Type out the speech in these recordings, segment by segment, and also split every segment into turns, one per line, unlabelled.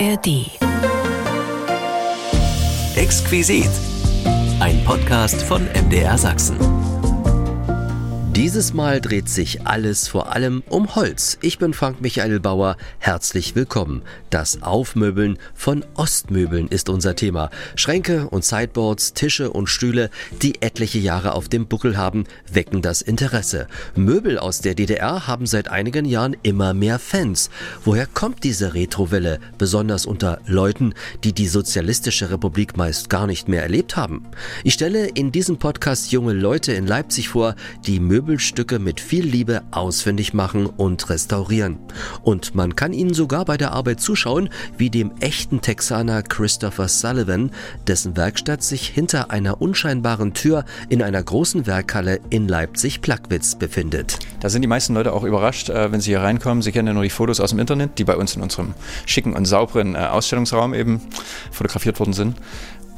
ARD.
Exquisit. Ein Podcast von MDR Sachsen.
Dieses Mal dreht sich alles vor allem um Holz. Ich bin Frank Michael Bauer. Herzlich willkommen. Das Aufmöbeln von Ostmöbeln ist unser Thema. Schränke und Sideboards, Tische und Stühle, die etliche Jahre auf dem Buckel haben, wecken das Interesse. Möbel aus der DDR haben seit einigen Jahren immer mehr Fans. Woher kommt diese Retrowelle, besonders unter Leuten, die die sozialistische Republik meist gar nicht mehr erlebt haben? Ich stelle in diesem Podcast junge Leute in Leipzig vor, die Möbel Möbelstücke mit viel Liebe ausfindig machen und restaurieren. Und man kann ihnen sogar bei der Arbeit zuschauen, wie dem echten Texaner Christopher Sullivan, dessen Werkstatt sich hinter einer unscheinbaren Tür in einer großen Werkhalle in Leipzig-Plagwitz befindet.
Da sind die meisten Leute auch überrascht, äh, wenn sie hier reinkommen. Sie kennen ja nur die Fotos aus dem Internet, die bei uns in unserem schicken und sauberen äh, Ausstellungsraum eben fotografiert worden sind.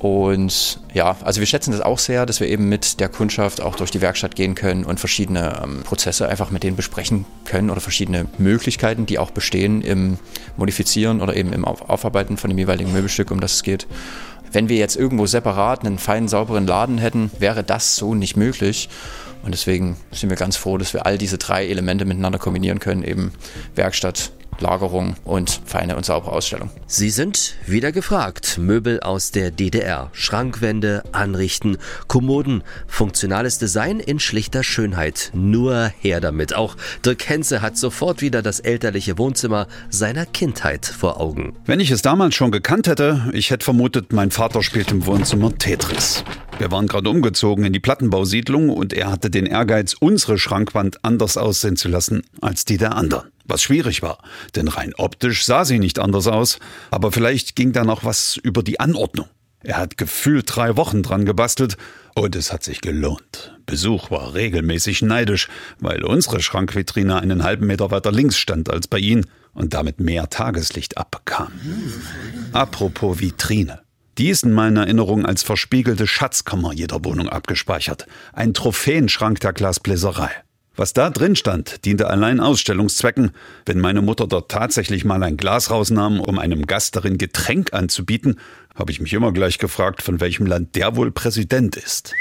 Und ja, also wir schätzen das auch sehr, dass wir eben mit der Kundschaft auch durch die Werkstatt gehen können und verschiedene ähm, Prozesse einfach mit denen besprechen können oder verschiedene Möglichkeiten, die auch bestehen im Modifizieren oder eben im Aufarbeiten von dem jeweiligen Möbelstück, um das es geht. Wenn wir jetzt irgendwo separat einen feinen, sauberen Laden hätten, wäre das so nicht möglich. Und deswegen sind wir ganz froh, dass wir all diese drei Elemente miteinander kombinieren können, eben Werkstatt, Lagerung und feine und saubere Ausstellung.
Sie sind wieder gefragt. Möbel aus der DDR, Schrankwände, Anrichten, Kommoden, funktionales Design in schlichter Schönheit. Nur her damit. Auch Dirk Henze hat sofort wieder das elterliche Wohnzimmer seiner Kindheit vor Augen.
Wenn ich es damals schon gekannt hätte, ich hätte vermutet, mein Vater spielt im Wohnzimmer Tetris. Wir waren gerade umgezogen in die Plattenbausiedlung und er hatte den Ehrgeiz, unsere Schrankwand anders aussehen zu lassen als die der anderen was schwierig war, denn rein optisch sah sie nicht anders aus, aber vielleicht ging da noch was über die Anordnung. Er hat gefühlt drei Wochen dran gebastelt und es hat sich gelohnt. Besuch war regelmäßig neidisch, weil unsere Schrankvitrine einen halben Meter weiter links stand als bei ihm und damit mehr Tageslicht abbekam. Apropos Vitrine. Die ist in meiner Erinnerung als verspiegelte Schatzkammer jeder Wohnung abgespeichert. Ein Trophäenschrank der Glasbläserei. Was da drin stand, diente allein Ausstellungszwecken. Wenn meine Mutter dort tatsächlich mal ein Glas rausnahm, um einem Gast darin Getränk anzubieten, habe ich mich immer gleich gefragt, von welchem Land der wohl Präsident ist.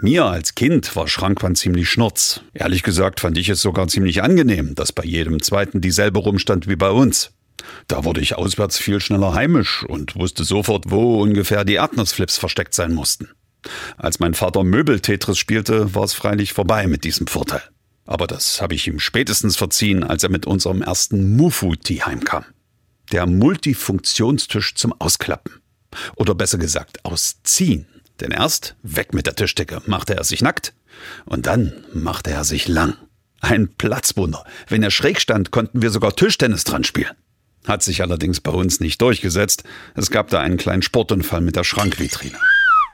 Mir als Kind war Schrankwand ziemlich schnurz. Ehrlich gesagt fand ich es sogar ziemlich angenehm, dass bei jedem zweiten dieselbe rumstand wie bei uns. Da wurde ich auswärts viel schneller heimisch und wusste sofort, wo ungefähr die Erdnussflips versteckt sein mussten. Als mein Vater Möbel-Tetris spielte, war es freilich vorbei mit diesem Vorteil. Aber das habe ich ihm spätestens verziehen, als er mit unserem ersten Mufuti heimkam. Der Multifunktionstisch zum Ausklappen. Oder besser gesagt, ausziehen. Denn erst, weg mit der Tischdecke, machte er sich nackt und dann machte er sich lang. Ein Platzwunder. Wenn er schräg stand, konnten wir sogar Tischtennis dran spielen. Hat sich allerdings bei uns nicht durchgesetzt. Es gab da einen kleinen Sportunfall mit der Schrankvitrine.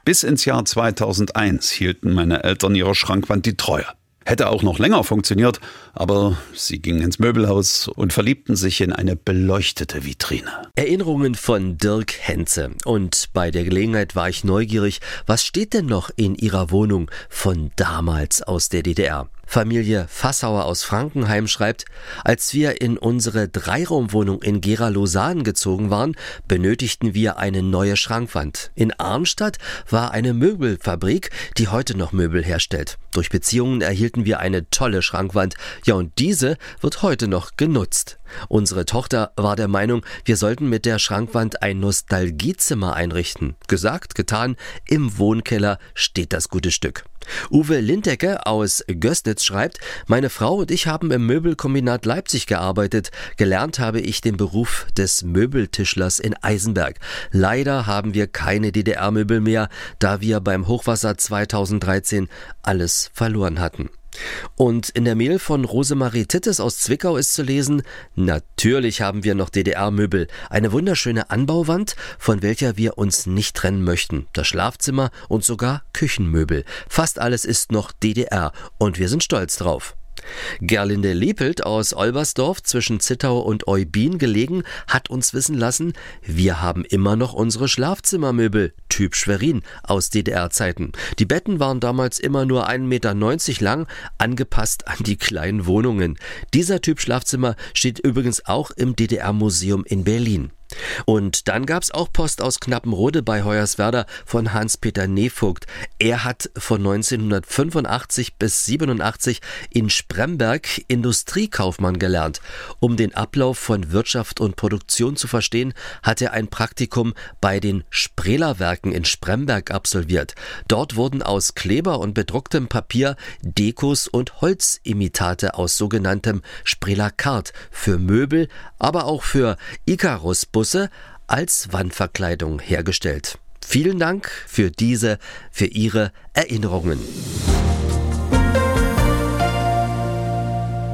Bis ins Jahr 2001 hielten meine Eltern ihrer Schrankwand die Treue. Hätte auch noch länger funktioniert, aber sie gingen ins Möbelhaus und verliebten sich in eine beleuchtete Vitrine.
Erinnerungen von Dirk Henze. Und bei der Gelegenheit war ich neugierig, was steht denn noch in ihrer Wohnung von damals aus der DDR? Familie Fassauer aus Frankenheim schreibt, als wir in unsere Dreiraumwohnung in Gera-Lausanne gezogen waren, benötigten wir eine neue Schrankwand. In Arnstadt war eine Möbelfabrik, die heute noch Möbel herstellt. Durch Beziehungen erhielten wir eine tolle Schrankwand. Ja, und diese wird heute noch genutzt. Unsere Tochter war der Meinung, wir sollten mit der Schrankwand ein Nostalgiezimmer einrichten. Gesagt, getan, im Wohnkeller steht das gute Stück. Uwe Lindecke aus Göstnitz schreibt, meine Frau und ich haben im Möbelkombinat Leipzig gearbeitet. Gelernt habe ich den Beruf des Möbeltischlers in Eisenberg. Leider haben wir keine DDR-Möbel mehr, da wir beim Hochwasser 2013 alles verloren hatten. Und in der Mail von Rosemarie Tittes aus Zwickau ist zu lesen, natürlich haben wir noch DDR-Möbel, eine wunderschöne Anbauwand, von welcher wir uns nicht trennen möchten, das Schlafzimmer und sogar Küchenmöbel. Fast alles ist noch DDR und wir sind stolz drauf. Gerlinde Lepelt aus Olbersdorf zwischen Zittau und Eubin gelegen hat uns wissen lassen, wir haben immer noch unsere Schlafzimmermöbel, Typ Schwerin, aus DDR-Zeiten. Die Betten waren damals immer nur 1,90 Meter lang, angepasst an die kleinen Wohnungen. Dieser Typ Schlafzimmer steht übrigens auch im DDR-Museum in Berlin. Und dann gab's auch Post aus Knappenrode bei Hoyerswerda von Hans-Peter Nevogt. Er hat von 1985 bis 87 in Spremberg Industriekaufmann gelernt. Um den Ablauf von Wirtschaft und Produktion zu verstehen, hat er ein Praktikum bei den Sprelerwerken in Spremberg absolviert. Dort wurden aus Kleber und bedrucktem Papier Dekos und Holzimitate aus sogenanntem Sprelakat für Möbel, aber auch für Icarus-Busse als Wandverkleidung hergestellt. Vielen Dank für diese, für Ihre Erinnerungen.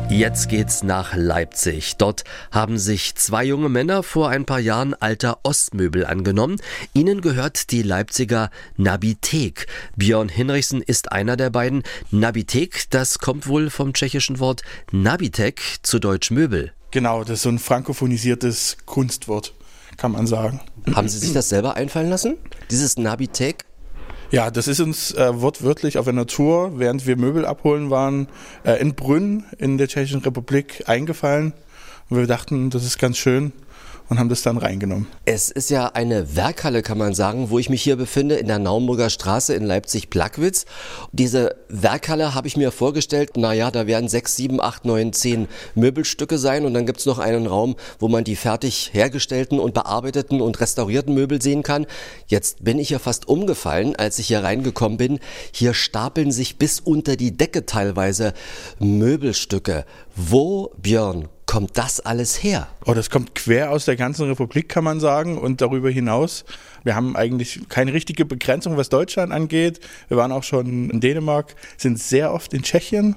Jetzt geht's nach Leipzig. Dort haben sich zwei junge Männer vor ein paar Jahren alter Ostmöbel angenommen. Ihnen gehört die Leipziger Nabithek. Björn Hinrichsen ist einer der beiden. Nabithek, das kommt wohl vom tschechischen Wort Nabitek zu Deutsch Möbel.
Genau, das ist so ein frankophonisiertes Kunstwort, kann man sagen.
Haben Sie sich das selber einfallen lassen? Dieses Nabitek?
Ja, das ist uns äh, wortwörtlich auf einer Tour, während wir Möbel abholen waren, äh, in Brünn in der Tschechischen Republik eingefallen. Und wir dachten, das ist ganz schön und haben das dann reingenommen.
Es ist ja eine Werkhalle, kann man sagen, wo ich mich hier befinde, in der Naumburger Straße in Leipzig-Plagwitz. Diese Werkhalle habe ich mir vorgestellt, naja, da werden sechs, sieben, acht, neun, zehn Möbelstücke sein und dann gibt es noch einen Raum, wo man die fertig hergestellten und bearbeiteten und restaurierten Möbel sehen kann. Jetzt bin ich ja fast umgefallen, als ich hier reingekommen bin. Hier stapeln sich bis unter die Decke teilweise Möbelstücke. Wo, Björn, kommt das alles her?
Oh, das kommt quer aus der ganzen Republik, kann man sagen, und darüber hinaus. Wir haben eigentlich keine richtige Begrenzung, was Deutschland angeht. Wir waren auch schon in Dänemark, sind sehr oft in Tschechien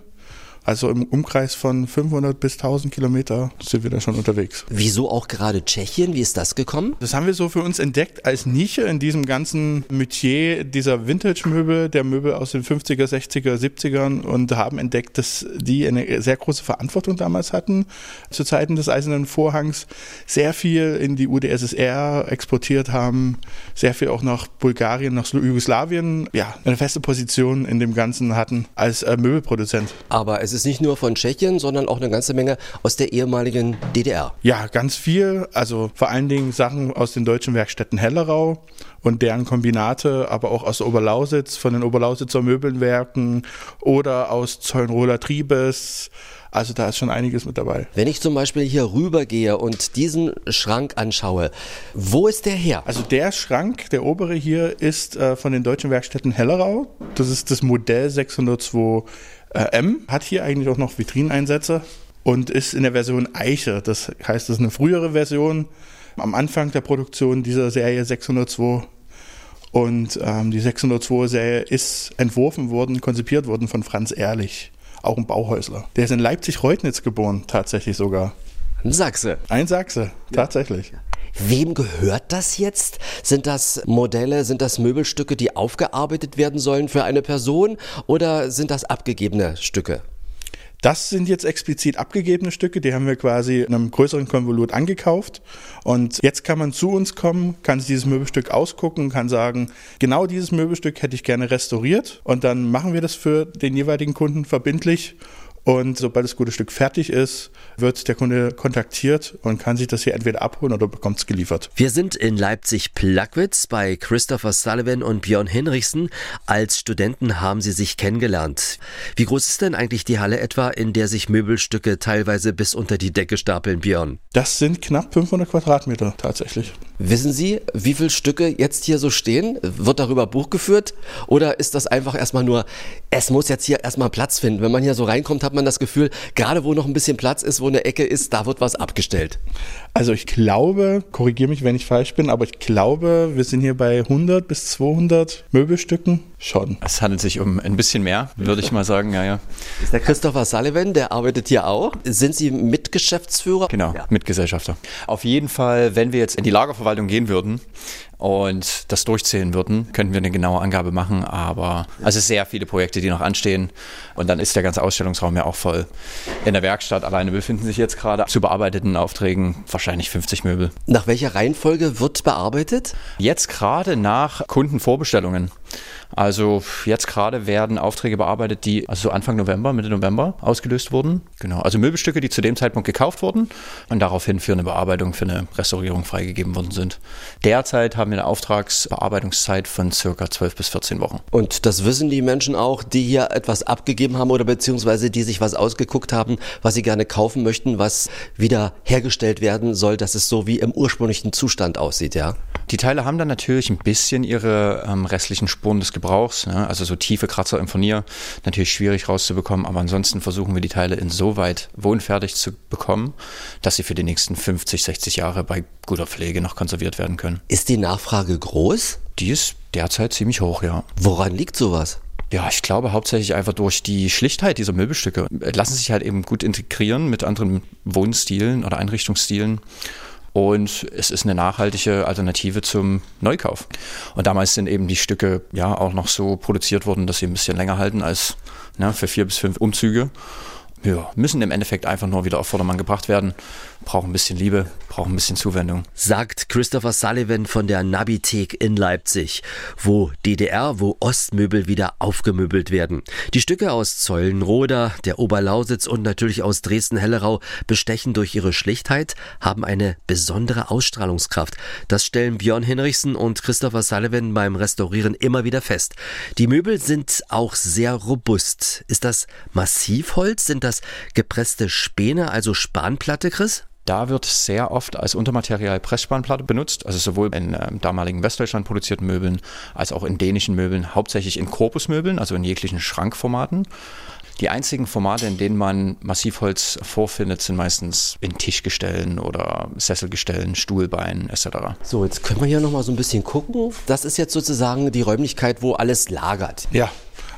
also im Umkreis von 500 bis 1000 Kilometer sind wir da schon unterwegs.
Wieso auch gerade Tschechien? Wie ist das gekommen?
Das haben wir so für uns entdeckt als Nische in diesem ganzen Metier dieser Vintage-Möbel, der Möbel aus den 50er, 60er, 70ern und haben entdeckt, dass die eine sehr große Verantwortung damals hatten. Zu Zeiten des Eisernen Vorhangs sehr viel in die UdSSR exportiert haben, sehr viel auch nach Bulgarien, nach Jugoslawien, ja, eine feste Position in dem Ganzen hatten als äh, Möbelproduzent.
Aber es es ist nicht nur von Tschechien, sondern auch eine ganze Menge aus der ehemaligen DDR.
Ja, ganz viel. Also vor allen Dingen Sachen aus den deutschen Werkstätten Hellerau und deren Kombinate, aber auch aus Oberlausitz, von den Oberlausitzer Möbelwerken oder aus Zeulenrohler Triebes. Also da ist schon einiges mit dabei.
Wenn ich zum Beispiel hier rübergehe und diesen Schrank anschaue, wo ist der her?
Also der Schrank, der obere hier, ist äh, von den deutschen Werkstätten Hellerau. Das ist das Modell 602 äh, M hat hier eigentlich auch noch Vitrineinsätze und ist in der Version Eiche. Das heißt, das ist eine frühere Version am Anfang der Produktion dieser Serie 602. Und ähm, die 602-Serie ist entworfen worden, konzipiert worden von Franz Ehrlich, auch ein Bauhäusler. Der ist in Leipzig-Reutnitz geboren, tatsächlich sogar.
Ein Sachse.
Ein Sachse, tatsächlich.
Wem gehört das jetzt? Sind das Modelle, sind das Möbelstücke, die aufgearbeitet werden sollen für eine Person oder sind das abgegebene Stücke?
Das sind jetzt explizit abgegebene Stücke, die haben wir quasi in einem größeren Konvolut angekauft. Und jetzt kann man zu uns kommen, kann sich dieses Möbelstück ausgucken, kann sagen, genau dieses Möbelstück hätte ich gerne restauriert. Und dann machen wir das für den jeweiligen Kunden verbindlich und sobald das gute Stück fertig ist, wird der Kunde kontaktiert und kann sich das hier entweder abholen oder bekommt es geliefert.
Wir sind in Leipzig-Plagwitz bei Christopher Sullivan und Björn Hinrichsen. Als Studenten haben sie sich kennengelernt. Wie groß ist denn eigentlich die Halle etwa, in der sich Möbelstücke teilweise bis unter die Decke stapeln, Björn?
Das sind knapp 500 Quadratmeter tatsächlich.
Wissen Sie, wie viele Stücke jetzt hier so stehen? Wird darüber Buch geführt? Oder ist das einfach erstmal nur, es muss jetzt hier erstmal Platz finden? Wenn man hier so reinkommt, hat man das Gefühl, gerade wo noch ein bisschen Platz ist, wo eine Ecke ist, da wird was abgestellt.
Also ich glaube, korrigiere mich, wenn ich falsch bin, aber ich glaube, wir sind hier bei 100 bis 200 Möbelstücken schon.
Es handelt sich um ein bisschen mehr, würde ich mal sagen, ja, ja.
Ist der Christopher Sullivan, der arbeitet hier auch. Sind Sie Mitgeschäftsführer?
Genau, ja. Mitgesellschafter. Auf jeden Fall, wenn wir jetzt in die Lagerverwaltung gehen würden, und das durchzählen würden, könnten wir eine genaue Angabe machen. Aber also sehr viele Projekte, die noch anstehen. Und dann ist der ganze Ausstellungsraum ja auch voll. In der Werkstatt alleine befinden sich jetzt gerade zu bearbeiteten Aufträgen wahrscheinlich 50 Möbel.
Nach welcher Reihenfolge wird bearbeitet?
Jetzt gerade nach Kundenvorbestellungen. Also jetzt gerade werden Aufträge bearbeitet, die also so Anfang November, Mitte November ausgelöst wurden. Genau, also Möbelstücke, die zu dem Zeitpunkt gekauft wurden und daraufhin für eine Bearbeitung, für eine Restaurierung freigegeben worden sind. Derzeit haben wir eine Auftragsbearbeitungszeit von circa 12 bis 14 Wochen.
Und das wissen die Menschen auch, die hier etwas abgegeben haben oder beziehungsweise die sich was ausgeguckt haben, was sie gerne kaufen möchten, was wieder hergestellt werden soll, dass es so wie im ursprünglichen Zustand aussieht, ja?
Die Teile haben dann natürlich ein bisschen ihre ähm, restlichen Spuren des Gebrauchs, ne? also so tiefe Kratzer im Furnier, natürlich schwierig rauszubekommen, aber ansonsten versuchen wir die Teile insoweit wohnfertig zu bekommen, dass sie für die nächsten 50, 60 Jahre bei guter Pflege noch konserviert werden können.
Ist die Nachfrage groß?
Die ist derzeit ziemlich hoch, ja.
Woran liegt sowas?
Ja, ich glaube hauptsächlich einfach durch die Schlichtheit dieser Möbelstücke. Lassen sich halt eben gut integrieren mit anderen Wohnstilen oder Einrichtungsstilen und es ist eine nachhaltige Alternative zum Neukauf. Und damals sind eben die Stücke ja auch noch so produziert worden, dass sie ein bisschen länger halten als ne, für vier bis fünf Umzüge. Ja, müssen im Endeffekt einfach nur wieder auf Vordermann gebracht werden brauchen ein bisschen Liebe, brauchen ein bisschen Zuwendung.
Sagt Christopher Sullivan von der Nabithek in Leipzig, wo DDR, wo Ostmöbel wieder aufgemöbelt werden. Die Stücke aus Zeulenroda, der Oberlausitz und natürlich aus Dresden-Hellerau bestechen durch ihre Schlichtheit, haben eine besondere Ausstrahlungskraft. Das stellen Björn Hinrichsen und Christopher Sullivan beim Restaurieren immer wieder fest. Die Möbel sind auch sehr robust. Ist das Massivholz? Sind das gepresste Späne, also Spanplatte, Chris?
Da wird sehr oft als Untermaterial Pressspanplatte benutzt, also sowohl in äh, damaligen Westdeutschland produzierten Möbeln als auch in dänischen Möbeln, hauptsächlich in Korpusmöbeln, also in jeglichen Schrankformaten. Die einzigen Formate, in denen man Massivholz vorfindet, sind meistens in Tischgestellen oder Sesselgestellen, Stuhlbeinen etc.
So, jetzt können wir hier nochmal so ein bisschen gucken. Das ist jetzt sozusagen die Räumlichkeit, wo alles lagert.
Ja,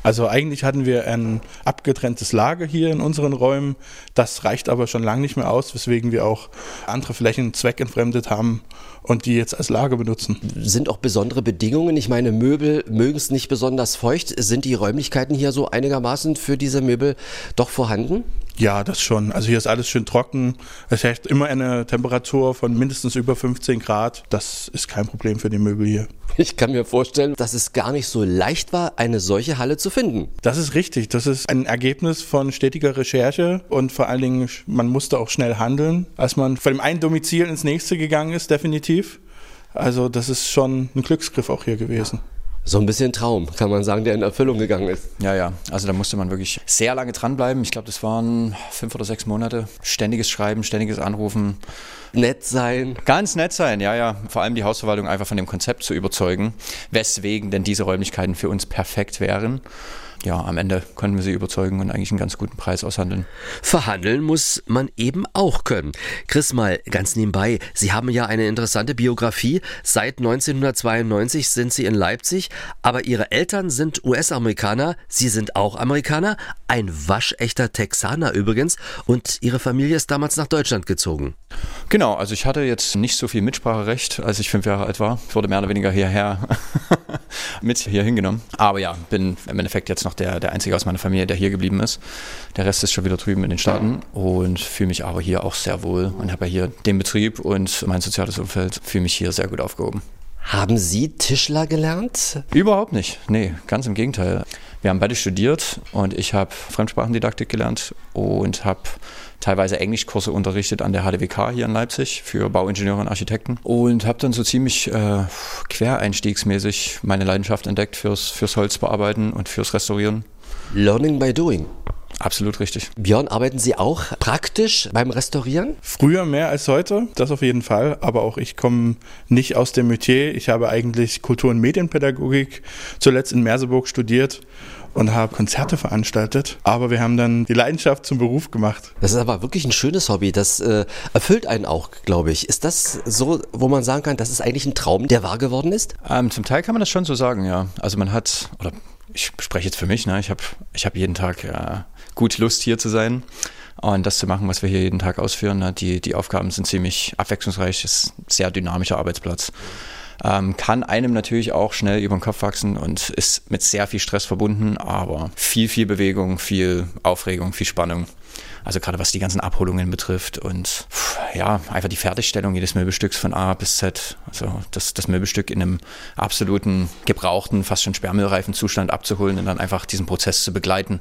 also eigentlich hatten wir ein abgetrenntes Lager hier in unseren Räumen. Das reicht aber schon lange nicht mehr aus, weswegen wir auch andere Flächen zweckentfremdet haben und die jetzt als Lager benutzen.
Sind auch besondere Bedingungen? Ich meine, Möbel mögen es nicht besonders feucht. Sind die Räumlichkeiten hier so einigermaßen für diese Möbel doch vorhanden?
Ja, das schon. Also hier ist alles schön trocken. Es herrscht immer eine Temperatur von mindestens über 15 Grad. Das ist kein Problem für die Möbel hier.
Ich kann mir vorstellen, dass es gar nicht so leicht war, eine solche Halle zu finden.
Das ist richtig. Das ist ein Ergebnis von stetiger Recherche und vor allen Dingen, man musste auch schnell handeln, als man von dem einen Domizil ins nächste gegangen ist, definitiv. Also das ist schon ein Glücksgriff auch hier gewesen
so ein bisschen Traum, kann man sagen, der in Erfüllung gegangen ist.
Ja, ja. Also da musste man wirklich sehr lange dranbleiben. Ich glaube, das waren fünf oder sechs Monate. Ständiges Schreiben, ständiges Anrufen.
Nett sein.
Ganz nett sein, ja, ja. Vor allem die Hausverwaltung einfach von dem Konzept zu überzeugen, weswegen denn diese Räumlichkeiten für uns perfekt wären ja, am Ende können wir sie überzeugen und eigentlich einen ganz guten Preis aushandeln.
Verhandeln muss man eben auch können. Chris, mal ganz nebenbei, Sie haben ja eine interessante Biografie. Seit 1992 sind Sie in Leipzig, aber Ihre Eltern sind US-Amerikaner, Sie sind auch Amerikaner, ein waschechter Texaner übrigens und Ihre Familie ist damals nach Deutschland gezogen.
Genau, also ich hatte jetzt nicht so viel Mitspracherecht, als ich fünf Jahre alt war. Ich wurde mehr oder weniger hierher mit hier hingenommen. Aber ja, bin im Endeffekt jetzt noch der, der Einzige aus meiner Familie, der hier geblieben ist. Der Rest ist schon wieder drüben in den Staaten und fühle mich aber hier auch sehr wohl und habe ja hier den Betrieb und mein soziales Umfeld, fühle mich hier sehr gut aufgehoben.
Haben Sie Tischler gelernt?
Überhaupt nicht. Nee, ganz im Gegenteil. Wir haben beide studiert und ich habe Fremdsprachendidaktik gelernt und habe teilweise Englischkurse unterrichtet an der HDWK hier in Leipzig für Bauingenieure und Architekten und habe dann so ziemlich äh, quereinstiegsmäßig meine Leidenschaft entdeckt fürs, fürs Holzbearbeiten und fürs Restaurieren.
Learning by doing.
Absolut richtig.
Björn, arbeiten Sie auch praktisch beim Restaurieren?
Früher mehr als heute, das auf jeden Fall. Aber auch ich komme nicht aus dem Metier. Ich habe eigentlich Kultur- und Medienpädagogik zuletzt in Merseburg studiert und habe Konzerte veranstaltet. Aber wir haben dann die Leidenschaft zum Beruf gemacht.
Das ist aber wirklich ein schönes Hobby. Das äh, erfüllt einen auch, glaube ich. Ist das so, wo man sagen kann, das ist eigentlich ein Traum, der wahr geworden ist?
Ähm, zum Teil kann man das schon so sagen, ja. Also man hat, oder ich spreche jetzt für mich, ne? ich habe ich hab jeden Tag ja, gut Lust hier zu sein und das zu machen, was wir hier jeden Tag ausführen. Ne? Die, die Aufgaben sind ziemlich abwechslungsreich, es ist ein sehr dynamischer Arbeitsplatz ähm, kann einem natürlich auch schnell über den Kopf wachsen und ist mit sehr viel Stress verbunden, aber viel, viel Bewegung, viel Aufregung, viel Spannung. Also gerade was die ganzen Abholungen betrifft und ja, einfach die Fertigstellung jedes Möbelstücks von A bis Z. Also das, das Möbelstück in einem absoluten gebrauchten, fast schon sperrmüllreifen Zustand abzuholen und dann einfach diesen Prozess zu begleiten,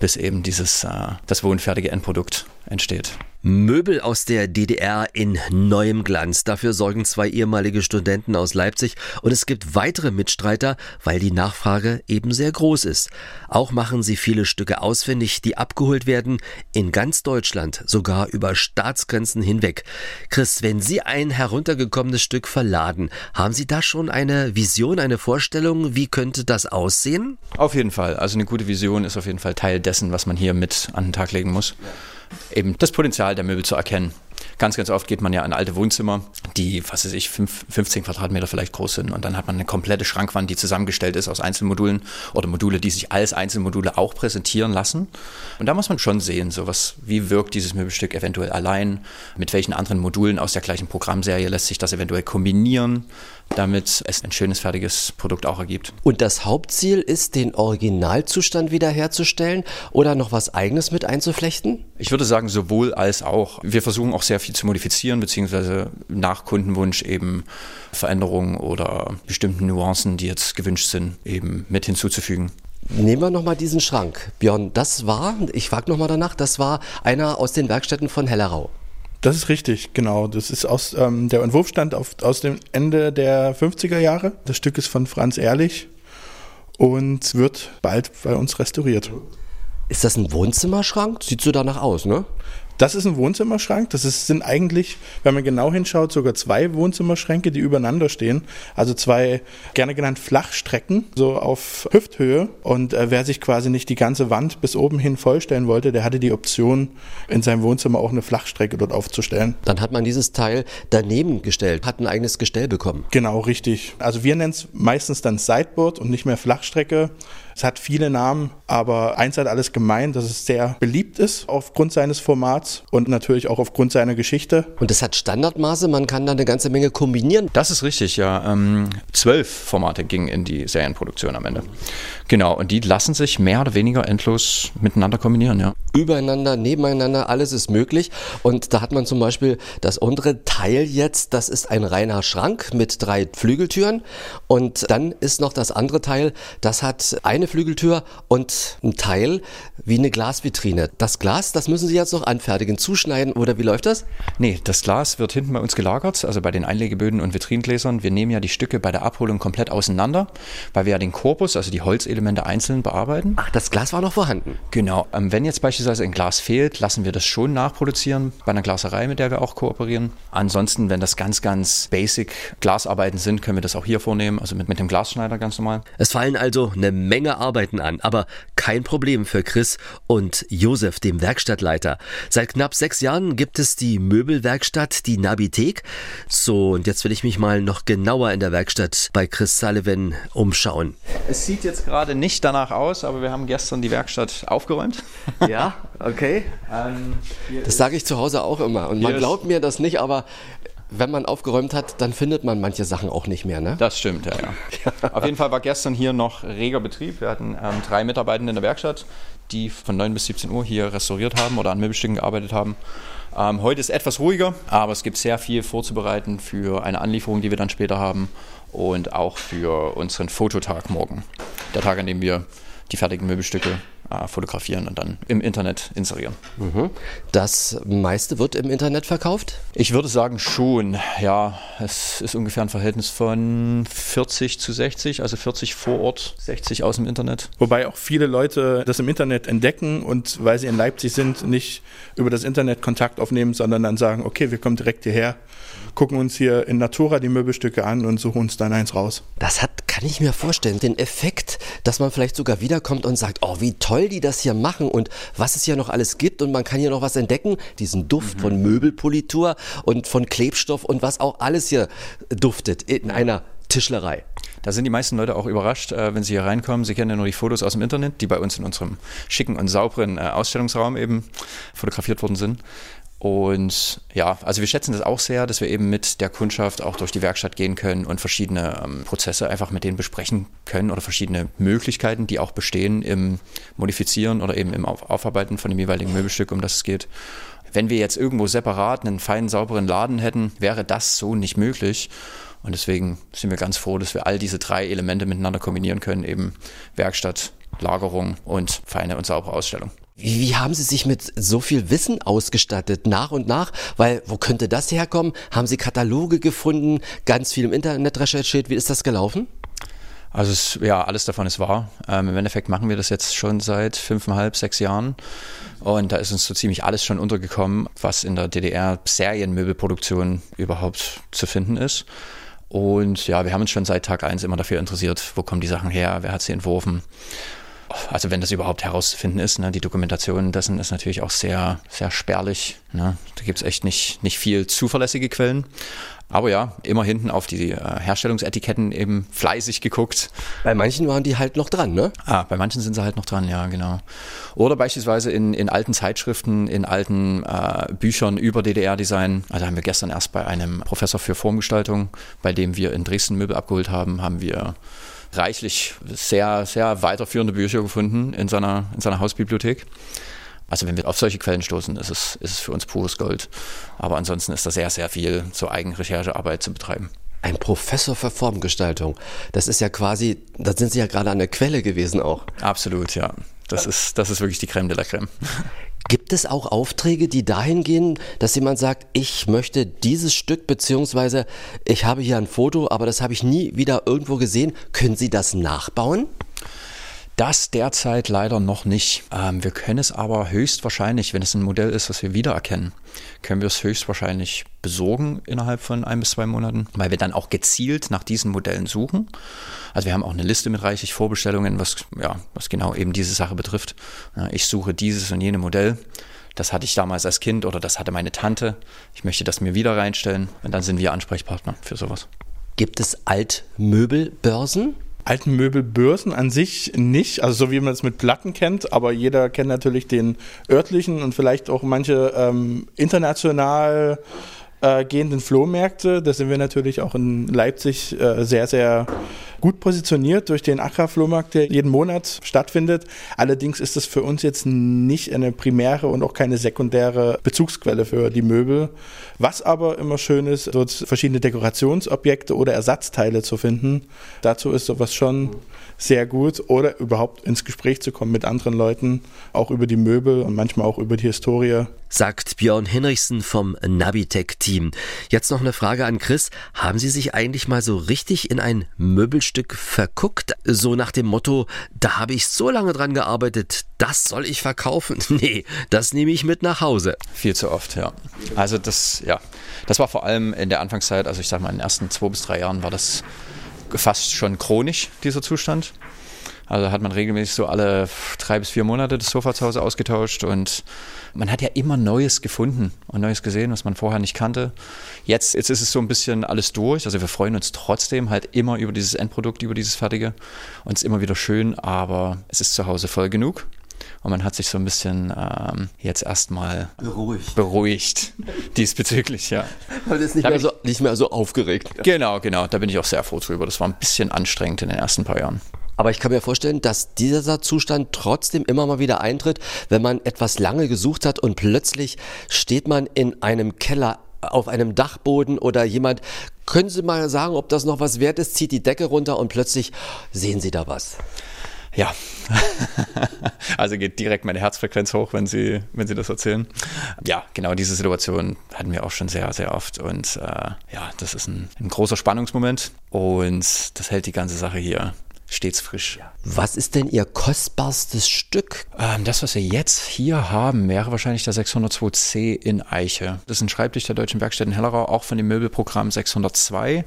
bis eben dieses, äh, das wohnfertige Endprodukt entsteht.
Möbel aus der DDR in neuem Glanz. Dafür sorgen zwei ehemalige Studenten aus Leipzig und es gibt weitere Mitstreiter, weil die Nachfrage eben sehr groß ist. Auch machen sie viele Stücke ausfindig, die abgeholt werden in ganz Deutschland, sogar über Staatsgrenzen hinweg. Chris, wenn Sie ein heruntergekommenes Stück verladen, haben Sie da schon eine Vision, eine Vorstellung, wie könnte das aussehen?
Auf jeden Fall. Also eine gute Vision ist auf jeden Fall Teil dessen, was man hier mit an den Tag legen muss. Eben das Potenzial der Möbel zu erkennen. Ganz, ganz oft geht man ja in alte Wohnzimmer, die, was weiß ich, 5, 15 Quadratmeter vielleicht groß sind. Und dann hat man eine komplette Schrankwand, die zusammengestellt ist aus Einzelmodulen oder Module, die sich als Einzelmodule auch präsentieren lassen. Und da muss man schon sehen, so was, wie wirkt dieses Möbelstück eventuell allein, mit welchen anderen Modulen aus der gleichen Programmserie lässt sich das eventuell kombinieren, damit es ein schönes, fertiges Produkt auch ergibt.
Und das Hauptziel ist, den Originalzustand wiederherzustellen oder noch was Eigenes mit einzuflechten?
Ich würde sagen, sowohl als auch. Wir versuchen auch sehr viel zu modifizieren, beziehungsweise nach Kundenwunsch eben Veränderungen oder bestimmten Nuancen, die jetzt gewünscht sind, eben mit hinzuzufügen.
Nehmen wir nochmal diesen Schrank. Björn, das war, ich frage nochmal danach, das war einer aus den Werkstätten von Hellerau.
Das ist richtig, genau. Das ist aus, ähm, der Entwurf stammt aus dem Ende der 50er Jahre. Das Stück ist von Franz Ehrlich und wird bald bei uns restauriert.
Ist das ein Wohnzimmerschrank? Sieht so danach aus, ne?
Das ist ein Wohnzimmerschrank. Das ist, sind eigentlich, wenn man genau hinschaut, sogar zwei Wohnzimmerschränke, die übereinander stehen. Also zwei, gerne genannt Flachstrecken, so auf Hüfthöhe. Und äh, wer sich quasi nicht die ganze Wand bis oben hin vollstellen wollte, der hatte die Option, in seinem Wohnzimmer auch eine Flachstrecke dort aufzustellen.
Dann hat man dieses Teil daneben gestellt, hat ein eigenes Gestell bekommen.
Genau, richtig. Also wir nennen es meistens dann Sideboard und nicht mehr Flachstrecke. Es hat viele Namen, aber eins hat alles gemeint, dass es sehr beliebt ist aufgrund seines Formats und natürlich auch aufgrund seiner Geschichte.
Und es hat Standardmaße, man kann da eine ganze Menge kombinieren.
Das ist richtig, ja. Ähm, zwölf Formate gingen in die Serienproduktion am Ende. Genau, und die lassen sich mehr oder weniger endlos miteinander kombinieren, ja.
Übereinander, nebeneinander, alles ist möglich. Und da hat man zum Beispiel das untere Teil jetzt, das ist ein reiner Schrank mit drei Flügeltüren. Und dann ist noch das andere Teil, das hat eine Flügeltür und ein Teil wie eine Glasvitrine. Das Glas, das müssen Sie jetzt noch anfertigen, zuschneiden oder wie läuft das?
Nee, das Glas wird hinten bei uns gelagert, also bei den Einlegeböden und Vitringläsern. Wir nehmen ja die Stücke bei der Abholung komplett auseinander, weil wir ja den Korpus, also die Holzelemente einzeln bearbeiten.
Ach, das Glas war noch vorhanden.
Genau. Ähm, wenn jetzt beispielsweise ein Glas fehlt, lassen wir das schon nachproduzieren bei einer Glaserei, mit der wir auch kooperieren. Ansonsten, wenn das ganz, ganz basic Glasarbeiten sind, können wir das auch hier vornehmen, also mit, mit dem Glasschneider ganz normal.
Es fallen also eine Menge Arbeiten an, aber kein Problem für Chris und Josef, dem Werkstattleiter. Seit knapp sechs Jahren gibt es die Möbelwerkstatt, die Nabithek. So, und jetzt will ich mich mal noch genauer in der Werkstatt bei Chris Sullivan umschauen.
Es sieht jetzt gerade nicht danach aus, aber wir haben gestern die Werkstatt aufgeräumt.
Ja, okay. ähm, das sage ich zu Hause auch immer. Und man glaubt mir das nicht, aber wenn man aufgeräumt hat, dann findet man manche Sachen auch nicht mehr, ne?
Das stimmt, ja, ja. Auf jeden Fall war gestern hier noch reger Betrieb. Wir hatten ähm, drei Mitarbeitende in der Werkstatt, die von 9 bis 17 Uhr hier restauriert haben oder an Möbelstücken gearbeitet haben. Ähm, heute ist etwas ruhiger, aber es gibt sehr viel vorzubereiten für eine Anlieferung, die wir dann später haben und auch für unseren Fototag morgen. Der Tag, an dem wir die fertigen Möbelstücke äh, fotografieren und dann im Internet inserieren.
Mhm. Das meiste wird im Internet verkauft?
Ich würde sagen schon. Ja, es ist ungefähr ein Verhältnis von 40 zu 60, also 40 vor Ort, 60 aus dem Internet.
Wobei auch viele Leute das im Internet entdecken und weil sie in Leipzig sind, nicht über das Internet Kontakt aufnehmen, sondern dann sagen, okay, wir kommen direkt hierher gucken uns hier in Natura die Möbelstücke an und suchen uns dann eins raus.
Das hat, kann ich mir vorstellen, den Effekt, dass man vielleicht sogar wiederkommt und sagt, oh, wie toll die das hier machen und was es hier noch alles gibt und man kann hier noch was entdecken. Diesen Duft mhm. von Möbelpolitur und von Klebstoff und was auch alles hier duftet in einer Tischlerei.
Da sind die meisten Leute auch überrascht, äh, wenn sie hier reinkommen. Sie kennen ja nur die Fotos aus dem Internet, die bei uns in unserem schicken und sauberen äh, Ausstellungsraum eben fotografiert worden sind. Und ja, also wir schätzen das auch sehr, dass wir eben mit der Kundschaft auch durch die Werkstatt gehen können und verschiedene ähm, Prozesse einfach mit denen besprechen können oder verschiedene Möglichkeiten, die auch bestehen im Modifizieren oder eben im Aufarbeiten von dem jeweiligen Möbelstück, um das es geht. Wenn wir jetzt irgendwo separat einen feinen, sauberen Laden hätten, wäre das so nicht möglich. Und deswegen sind wir ganz froh, dass wir all diese drei Elemente miteinander kombinieren können, eben Werkstatt, Lagerung und feine und saubere Ausstellung.
Wie, haben Sie sich mit so viel Wissen ausgestattet, nach und nach? Weil, wo könnte das herkommen? Haben Sie Kataloge gefunden, ganz viel im Internet recherchiert? Wie ist das gelaufen?
Also, es, ja, alles davon ist wahr. Ähm, Im Endeffekt machen wir das jetzt schon seit fünfeinhalb, sechs Jahren. Und da ist uns so ziemlich alles schon untergekommen, was in der DDR Serienmöbelproduktion überhaupt zu finden ist. Und ja, wir haben uns schon seit Tag eins immer dafür interessiert, wo kommen die Sachen her, wer hat sie entworfen also wenn das überhaupt herauszufinden ist, ne, die Dokumentation dessen ist natürlich auch sehr, sehr spärlich. Ne? Da gibt es echt nicht, nicht viel zuverlässige Quellen. Aber ja, immer hinten auf die äh, Herstellungsetiketten eben fleißig geguckt.
Bei manchen waren die halt noch dran, ne?
Ah, bei manchen sind sie halt noch dran, ja, genau. Oder beispielsweise in, in alten Zeitschriften, in alten äh, Büchern über DDR-Design. Also haben wir gestern erst bei einem Professor für Formgestaltung, bei dem wir in Dresden Möbel abgeholt haben, haben wir reichlich sehr, sehr weiterführende Bücher gefunden in seiner, in seiner Hausbibliothek. Also wenn wir auf solche Quellen stoßen, ist es, ist es für uns pures Gold. Aber ansonsten ist da sehr, sehr viel so Eigenrecherchearbeit zu betreiben.
Ein Professor für Formgestaltung. Das ist ja quasi, da sind Sie ja gerade an der Quelle gewesen auch.
Absolut, ja. Das ist, das ist wirklich die Creme de la Creme.
Gibt es auch Aufträge, die dahin gehen, dass jemand sagt, ich möchte dieses Stück, beziehungsweise ich habe hier ein Foto, aber das habe ich nie wieder irgendwo gesehen. Können Sie das nachbauen?
Das derzeit leider noch nicht. Ähm, wir können es aber höchstwahrscheinlich, wenn es ein Modell ist, was wir wiedererkennen, können wir es höchstwahrscheinlich besorgen innerhalb von ein bis zwei Monaten, weil wir dann auch gezielt nach diesen Modellen suchen. Also wir haben auch eine Liste mit reichlich Vorbestellungen, was, ja, was genau eben diese Sache betrifft. Ich suche dieses und jene Modell. Das hatte ich damals als Kind oder das hatte meine Tante. Ich möchte das mir wieder reinstellen und dann sind wir Ansprechpartner für sowas.
Gibt es Altmöbelbörsen?
Alten Möbelbörsen an sich nicht, also so wie man es mit Platten kennt, aber jeder kennt natürlich den örtlichen und vielleicht auch manche ähm, international äh, gehenden Flohmärkte. Da sind wir natürlich auch in Leipzig äh, sehr, sehr gut positioniert durch den Acker-Flohmarkt, der jeden Monat stattfindet. Allerdings ist das für uns jetzt nicht eine primäre und auch keine sekundäre Bezugsquelle für die Möbel. Was aber immer schön ist, dort verschiedene Dekorationsobjekte oder Ersatzteile zu finden. Dazu ist sowas schon sehr gut oder überhaupt ins Gespräch zu kommen mit anderen Leuten, auch über die Möbel und manchmal auch über die Historie.
Sagt Björn Henrichsen vom Nabitec-Team. Jetzt noch eine Frage an Chris. Haben Sie sich eigentlich mal so richtig in ein Möbelstück verguckt? So nach dem Motto, da habe ich so lange dran gearbeitet, das soll ich verkaufen? Nee, das nehme ich mit nach Hause.
Viel zu oft, ja. Also das, ja, das war vor allem in der Anfangszeit, also ich sage mal in den ersten zwei bis drei Jahren war das fast schon chronisch, dieser Zustand. Also hat man regelmäßig so alle drei bis vier Monate das Sofa zu Hause ausgetauscht und man hat ja immer Neues gefunden und Neues gesehen, was man vorher nicht kannte. Jetzt, jetzt ist es so ein bisschen alles durch. Also wir freuen uns trotzdem halt immer über dieses Endprodukt, über dieses Fertige und es ist immer wieder schön, aber es ist zu Hause voll genug. Und man hat sich so ein bisschen ähm, jetzt erstmal beruhigt. beruhigt diesbezüglich, ja.
Weil es nicht, mehr so, nicht mehr so aufgeregt.
Genau, genau. Da bin ich auch sehr froh drüber. Das war ein bisschen anstrengend in den ersten paar Jahren.
Aber ich kann mir vorstellen, dass dieser Zustand trotzdem immer mal wieder eintritt, wenn man etwas lange gesucht hat und plötzlich steht man in einem Keller auf einem Dachboden oder jemand, können Sie mal sagen, ob das noch was wert ist, zieht die Decke runter und plötzlich sehen Sie da was.
Ja, also geht direkt meine Herzfrequenz hoch, wenn Sie, wenn Sie das erzählen. Ja, genau diese Situation hatten wir auch schon sehr, sehr oft. Und äh, ja, das ist ein, ein großer Spannungsmoment und das hält die ganze Sache hier stets frisch.
Was ist denn Ihr kostbarstes Stück?
Ähm, das, was wir jetzt hier haben, wäre wahrscheinlich der 602C in Eiche. Das ist ein Schreibtisch der Deutschen Werkstätten Hellerau, auch von dem Möbelprogramm 602.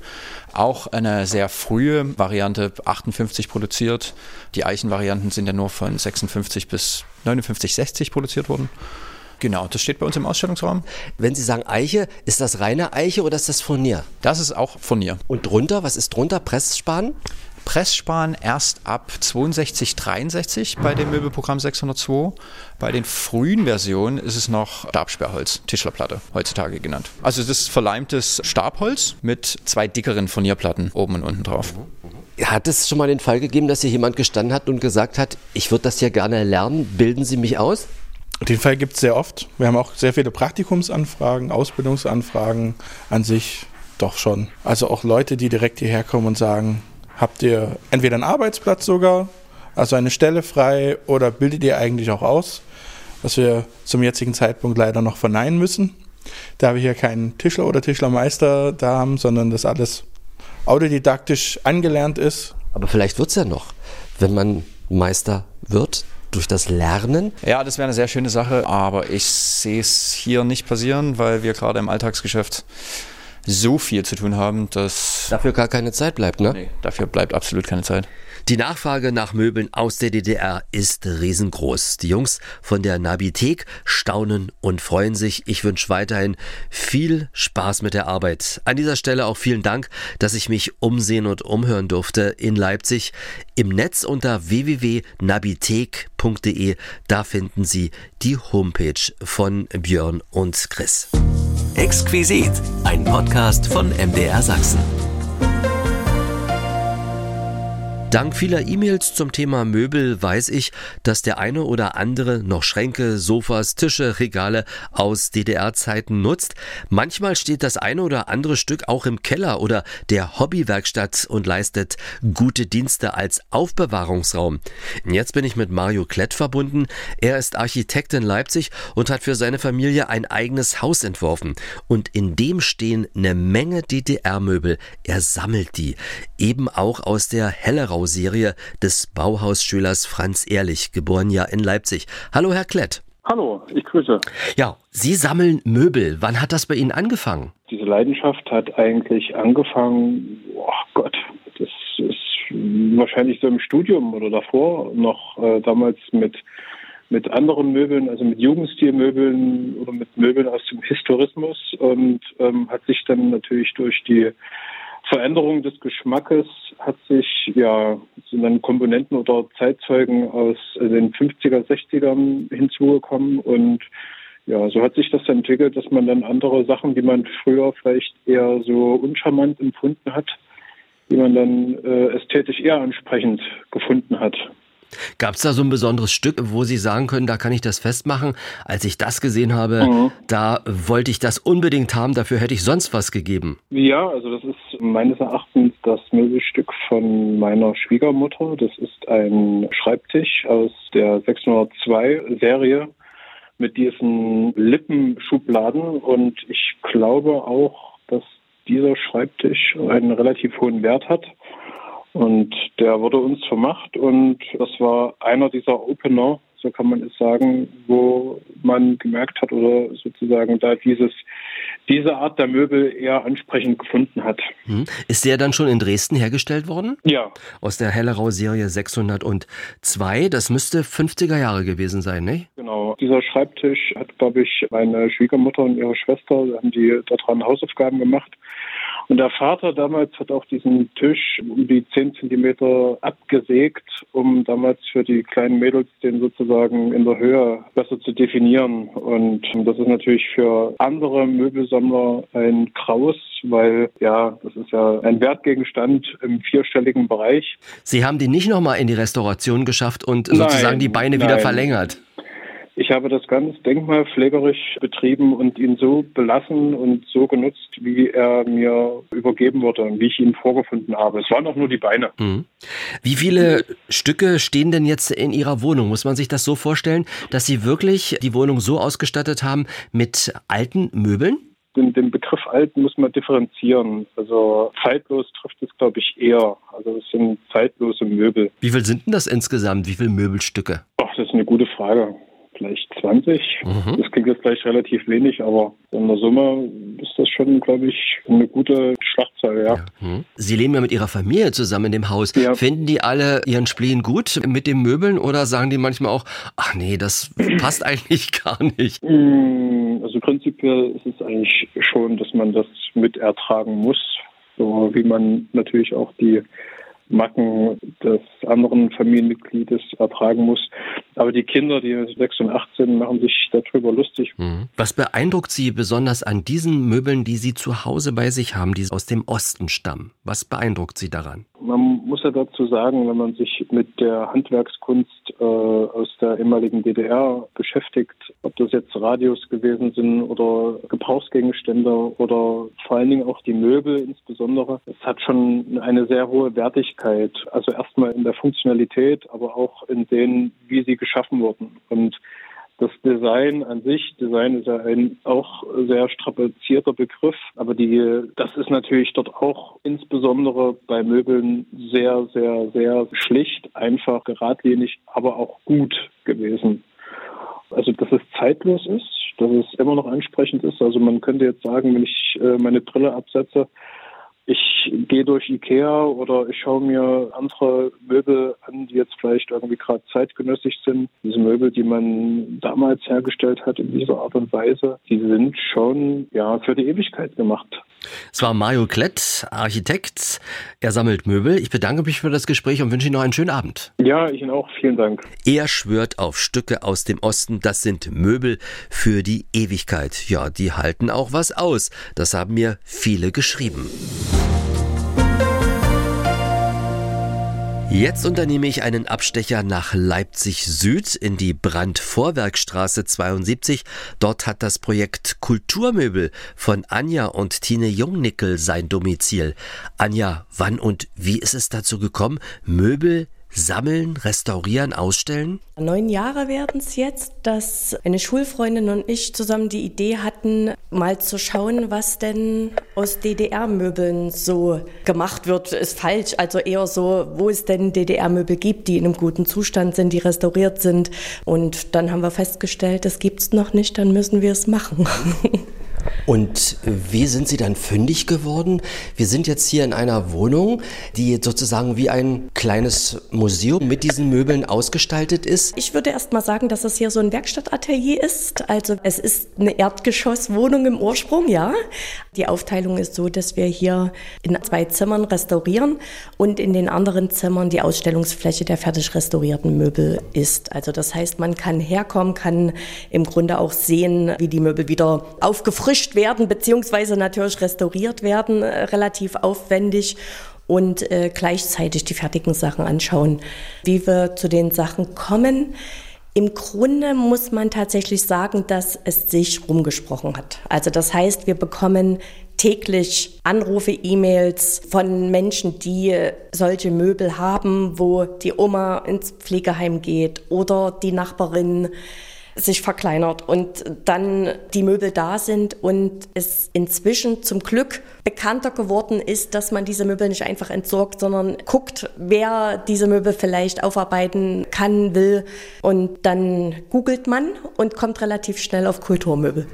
Auch eine sehr frühe Variante, 58 produziert. Die Eichenvarianten sind ja nur von 56 bis 59, 60 produziert worden. Genau, das steht bei uns im Ausstellungsraum.
Wenn Sie sagen Eiche, ist das reine Eiche oder ist das Furnier?
Das ist auch Furnier.
Und drunter, was ist drunter? Pressspan?
Pressspan erst ab 62, 63 bei dem Möbelprogramm 602. Bei den frühen Versionen ist es noch Stabsperrholz, Tischlerplatte, heutzutage genannt. Also es ist verleimtes Stabholz mit zwei dickeren Furnierplatten oben und unten drauf.
Hat es schon mal den Fall gegeben, dass hier jemand gestanden hat und gesagt hat, ich würde das ja gerne lernen, bilden Sie mich aus?
Den Fall gibt es sehr oft. Wir haben auch sehr viele Praktikumsanfragen, Ausbildungsanfragen an sich doch schon. Also auch Leute, die direkt hierher kommen und sagen, habt ihr entweder einen Arbeitsplatz sogar, also eine Stelle frei oder bildet ihr eigentlich auch aus? Was wir zum jetzigen Zeitpunkt leider noch verneinen müssen, da wir hier keinen Tischler oder Tischlermeister da haben, sondern das alles autodidaktisch angelernt ist.
Aber vielleicht wird es ja noch, wenn man Meister wird, durch das Lernen?
Ja, das wäre eine sehr schöne Sache, aber ich sehe es hier nicht passieren, weil wir gerade im Alltagsgeschäft so viel zu tun haben, dass.
Dafür gar keine Zeit bleibt, ne?
Nee, dafür bleibt absolut keine Zeit.
Die Nachfrage nach Möbeln aus der DDR ist riesengroß. Die Jungs von der Nabithek staunen und freuen sich. Ich wünsche weiterhin viel Spaß mit der Arbeit. An dieser Stelle auch vielen Dank, dass ich mich umsehen und umhören durfte in Leipzig. Im Netz unter www.nabithek.de, da finden Sie die Homepage von Björn und Chris.
Exquisit, ein Podcast von MDR Sachsen.
Dank vieler E-Mails zum Thema Möbel weiß ich, dass der eine oder andere noch Schränke, Sofas, Tische, Regale aus DDR-Zeiten nutzt. Manchmal steht das eine oder andere Stück auch im Keller oder der Hobbywerkstatt und leistet gute Dienste als Aufbewahrungsraum. Jetzt bin ich mit Mario Klett verbunden. Er ist Architekt in Leipzig und hat für seine Familie ein eigenes Haus entworfen. Und in dem stehen eine Menge DDR-Möbel. Er sammelt die. Eben auch aus der Hellerau Bauserie des Bauhausschülers Franz Ehrlich, geboren ja in Leipzig. Hallo, Herr Klett.
Hallo, ich grüße.
Ja, Sie sammeln Möbel. Wann hat das bei Ihnen angefangen?
Diese Leidenschaft hat eigentlich angefangen, oh Gott, das ist wahrscheinlich so im Studium oder davor noch äh, damals mit mit anderen Möbeln, also mit Jugendstilmöbeln oder mit Möbeln aus dem Historismus und ähm, hat sich dann natürlich durch die Veränderung des Geschmackes hat sich, ja, sind dann Komponenten oder Zeitzeugen aus den 50er, 60ern hinzugekommen und ja, so hat sich das entwickelt, dass man dann andere Sachen, die man früher vielleicht eher so uncharmant empfunden hat, die man dann äh, ästhetisch eher ansprechend gefunden hat.
Gab es da so ein besonderes Stück, wo Sie sagen können, da kann ich das festmachen? Als ich das gesehen habe, mhm. da wollte ich das unbedingt haben, dafür hätte ich sonst was gegeben.
Ja, also das ist meines Erachtens das Möbelstück von meiner Schwiegermutter. Das ist ein Schreibtisch aus der 602-Serie mit diesen Lippenschubladen und ich glaube auch, dass dieser Schreibtisch einen relativ hohen Wert hat. Und der wurde uns vermacht und das war einer dieser Opener, so kann man es sagen, wo man gemerkt hat oder sozusagen da dieses, diese Art der Möbel eher ansprechend gefunden hat.
Hm. Ist der dann schon in Dresden hergestellt worden?
Ja.
Aus der Hellerau-Serie 602. Das müsste 50er Jahre gewesen sein, ne?
Genau. Dieser Schreibtisch hat, glaube ich, meine Schwiegermutter und ihre Schwester, haben die daran Hausaufgaben gemacht. Und der Vater damals hat auch diesen Tisch um die 10 Zentimeter abgesägt, um damals für die kleinen Mädels den sozusagen in der Höhe besser zu definieren. Und das ist natürlich für andere Möbelsammler ein Kraus, weil ja, das ist ja ein Wertgegenstand im vierstelligen Bereich.
Sie haben die nicht nochmal in die Restauration geschafft und sozusagen nein, die Beine nein. wieder verlängert.
Ich habe das ganz denkmalpflegerisch betrieben und ihn so belassen und so genutzt, wie er mir übergeben wurde und wie ich ihn vorgefunden habe. Es waren auch nur die Beine. Mhm.
Wie viele Stücke stehen denn jetzt in Ihrer Wohnung? Muss man sich das so vorstellen, dass Sie wirklich die Wohnung so ausgestattet haben mit alten Möbeln?
Den, den, Begriff alt muss man differenzieren. Also zeitlos trifft es, glaube ich, eher. Also es sind zeitlose Möbel.
Wie viel sind denn das insgesamt? Wie viele Möbelstücke?
Ach, das ist eine gute Frage vielleicht 20. Mhm. Das klingt jetzt vielleicht relativ wenig, aber in der Summe ist das schon, glaube ich, eine gute Schlachtzahl, ja. ja.
Mhm. Sie leben ja mit Ihrer Familie zusammen in dem Haus. Ja. Finden die alle ihren Spleen gut mit den Möbeln oder sagen die manchmal auch, ach nee, das passt eigentlich gar nicht?
Mm, also prinzipiell ist es eigentlich schon, dass man das mit ertragen muss, so wie man natürlich auch die Macken des anderen Familienmitgliedes ertragen muss. Aber die Kinder, die 6 und 18, machen sich darüber lustig.
Mhm. Was beeindruckt Sie besonders an diesen Möbeln, die Sie zu Hause bei sich haben, die aus dem Osten stammen? Was beeindruckt Sie daran?
Man muss ja dazu sagen, wenn man sich mit der Handwerkskunst äh, aus der ehemaligen DDR beschäftigt, ob das jetzt Radios gewesen sind oder Gebrauchsgegenstände oder vor allen Dingen auch die Möbel insbesondere, es hat schon eine sehr hohe Wertigkeit. Also erstmal in der Funktionalität, aber auch in dem, wie sie geschaffen wurden. Und das Design an sich, Design ist ja ein auch sehr strapazierter Begriff, aber die, das ist natürlich dort auch insbesondere bei Möbeln sehr, sehr, sehr schlicht, einfach, geradlinig, aber auch gut gewesen. Also, dass es zeitlos ist, dass es immer noch ansprechend ist. Also, man könnte jetzt sagen, wenn ich äh, meine Brille absetze, ich gehe durch Ikea oder ich schaue mir andere Möbel an, die jetzt vielleicht irgendwie gerade zeitgenössisch sind. Diese Möbel, die man damals hergestellt hat in dieser Art und Weise, die sind schon ja für die Ewigkeit gemacht.
Es war Mario Klett, Architekt. Er sammelt Möbel. Ich bedanke mich für das Gespräch und wünsche Ihnen noch einen schönen Abend.
Ja, ich Ihnen auch. Vielen Dank.
Er schwört auf Stücke aus dem Osten. Das sind Möbel für die Ewigkeit. Ja, die halten auch was aus. Das haben mir viele geschrieben. Jetzt unternehme ich einen Abstecher nach Leipzig Süd in die Brandvorwerkstraße 72. Dort hat das Projekt Kulturmöbel von Anja und Tine Jungnickel sein Domizil. Anja, wann und wie ist es dazu gekommen, Möbel sammeln, restaurieren, ausstellen?
Neun Jahre werden es jetzt, dass eine Schulfreundin und ich zusammen die Idee hatten, mal zu schauen, was denn aus DDR-Möbeln so gemacht wird. Ist falsch, also eher so, wo es denn DDR-Möbel gibt, die in einem guten Zustand sind, die restauriert sind. Und dann haben wir festgestellt, das gibt es noch nicht, dann müssen wir es machen.
Und wie sind Sie dann fündig geworden? Wir sind jetzt hier in einer Wohnung, die sozusagen wie ein kleines Museum mit diesen Möbeln ausgestaltet ist.
Ich würde erst mal sagen, dass es hier so ein Werkstattatelier ist. Also es ist eine Erdgeschosswohnung im Ursprung, ja. Die Aufteilung ist so, dass wir hier in zwei Zimmern restaurieren und in den anderen Zimmern die Ausstellungsfläche der fertig restaurierten Möbel ist. Also das heißt, man kann herkommen, kann im Grunde auch sehen, wie die Möbel wieder aufgefrischt werden, beziehungsweise natürlich restauriert werden, äh, relativ aufwendig und äh, gleichzeitig die fertigen Sachen anschauen. Wie wir zu den Sachen kommen, im Grunde muss man tatsächlich sagen, dass es sich rumgesprochen hat. Also das heißt, wir bekommen täglich Anrufe, E-Mails von Menschen, die solche Möbel haben, wo die Oma ins Pflegeheim geht oder die Nachbarin sich verkleinert und dann die Möbel da sind und es inzwischen zum Glück bekannter geworden ist, dass man diese Möbel nicht einfach entsorgt, sondern guckt, wer diese Möbel vielleicht aufarbeiten kann, will und dann googelt man und kommt relativ schnell auf Kulturmöbel.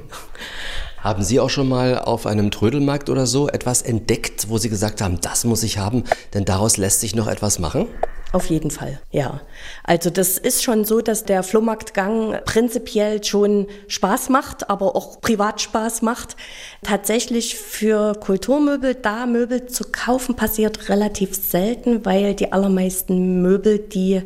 Haben Sie auch schon mal auf einem Trödelmarkt oder so etwas entdeckt, wo Sie gesagt haben, das muss ich haben, denn daraus lässt sich noch etwas machen?
Auf jeden Fall, ja. Also das ist schon so, dass der Flohmarktgang prinzipiell schon Spaß macht, aber auch privat Spaß macht. Tatsächlich für Kulturmöbel da Möbel zu kaufen passiert relativ selten, weil die allermeisten Möbel, die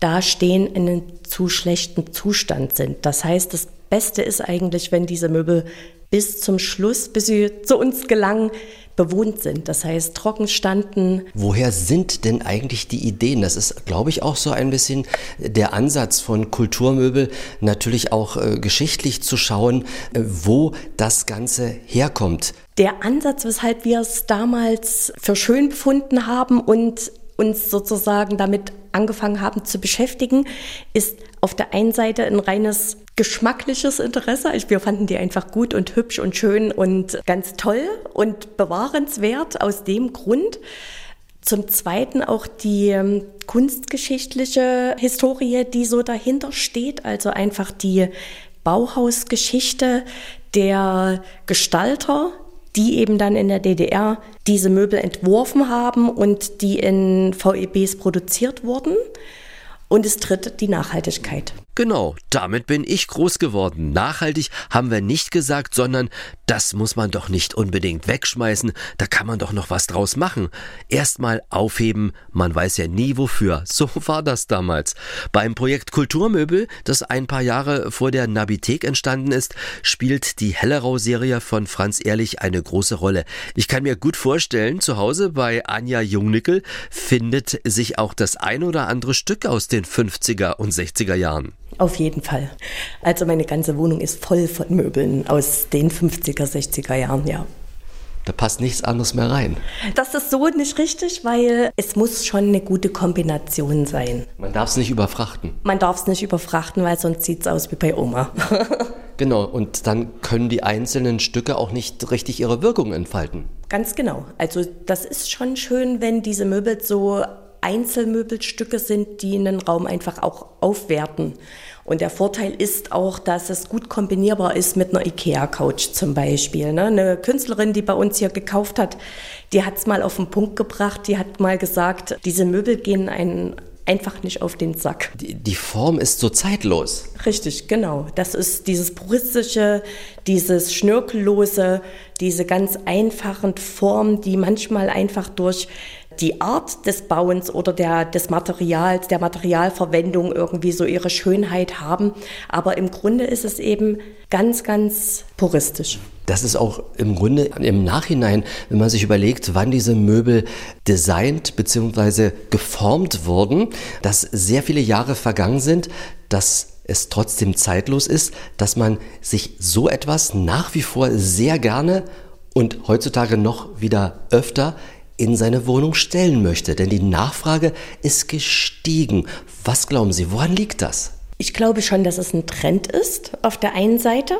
da stehen, in einem zu schlechten Zustand sind. Das heißt, das Beste ist eigentlich, wenn diese Möbel bis zum Schluss, bis sie zu uns gelangen, bewohnt sind. Das heißt, trocken standen.
Woher sind denn eigentlich die Ideen? Das ist, glaube ich, auch so ein bisschen der Ansatz von Kulturmöbel, natürlich auch äh, geschichtlich zu schauen, äh, wo das Ganze herkommt.
Der Ansatz, weshalb wir es damals für schön befunden haben und uns sozusagen damit angefangen haben zu beschäftigen, ist auf der einen Seite ein reines geschmackliches Interesse. Wir fanden die einfach gut und hübsch und schön und ganz toll und bewahrenswert aus dem Grund. Zum Zweiten auch die ähm, kunstgeschichtliche Historie, die so dahinter steht, also einfach die Bauhausgeschichte der Gestalter, die eben dann in der DDR diese Möbel entworfen haben und die in VEBs produziert wurden. Und das dritte, die Nachhaltigkeit.
Genau, damit bin ich groß geworden. Nachhaltig haben wir nicht gesagt, sondern das muss man doch nicht unbedingt wegschmeißen, da kann man doch noch was draus machen. Erstmal aufheben, man weiß ja nie wofür. So war das damals. Beim Projekt Kulturmöbel, das ein paar Jahre vor der Nabithek entstanden ist, spielt die Hellerau-Serie von Franz Ehrlich eine große Rolle. Ich kann mir gut vorstellen, zu Hause bei Anja Jungnickel findet sich auch das ein oder andere Stück aus den 50er und 60er Jahren.
Auf jeden Fall. Also meine ganze Wohnung ist voll von Möbeln aus den 50er, 60er Jahren, ja.
Da passt nichts anderes mehr rein.
Das ist so nicht richtig, weil es muss schon eine gute Kombination sein.
Man darf es nicht überfrachten.
Man darf es nicht überfrachten, weil sonst sieht es aus wie bei Oma.
genau, und dann können die einzelnen Stücke auch nicht richtig ihre Wirkung entfalten.
Ganz genau. Also das ist schon schön, wenn diese Möbel so Einzelmöbelstücke sind, die einen Raum einfach auch aufwerten. Und der Vorteil ist auch, dass es gut kombinierbar ist mit einer IKEA-Couch zum Beispiel. Ne? Eine Künstlerin, die bei uns hier gekauft hat, die hat es mal auf den Punkt gebracht, die hat mal gesagt, diese Möbel gehen einen einfach nicht auf den Sack.
Die, die, Form ist so zeitlos.
Richtig, genau. Das ist dieses puristische, dieses schnörkellose, diese ganz einfachen Formen, die manchmal einfach durch die Art des Bauens oder der, des Materials, der Materialverwendung irgendwie so ihre Schönheit haben. Aber im Grunde ist es eben ganz, ganz puristisch.
Das ist auch im Grunde im Nachhinein, wenn man sich überlegt, wann diese Möbel designt bzw. geformt wurden, dass sehr viele Jahre vergangen sind, dass es trotzdem zeitlos ist, dass man sich so etwas nach wie vor sehr gerne und heutzutage noch wieder öfter in seine Wohnung stellen möchte. Denn die Nachfrage ist gestiegen. Was glauben Sie, woran liegt das?
Ich glaube schon, dass es ein Trend ist auf der einen Seite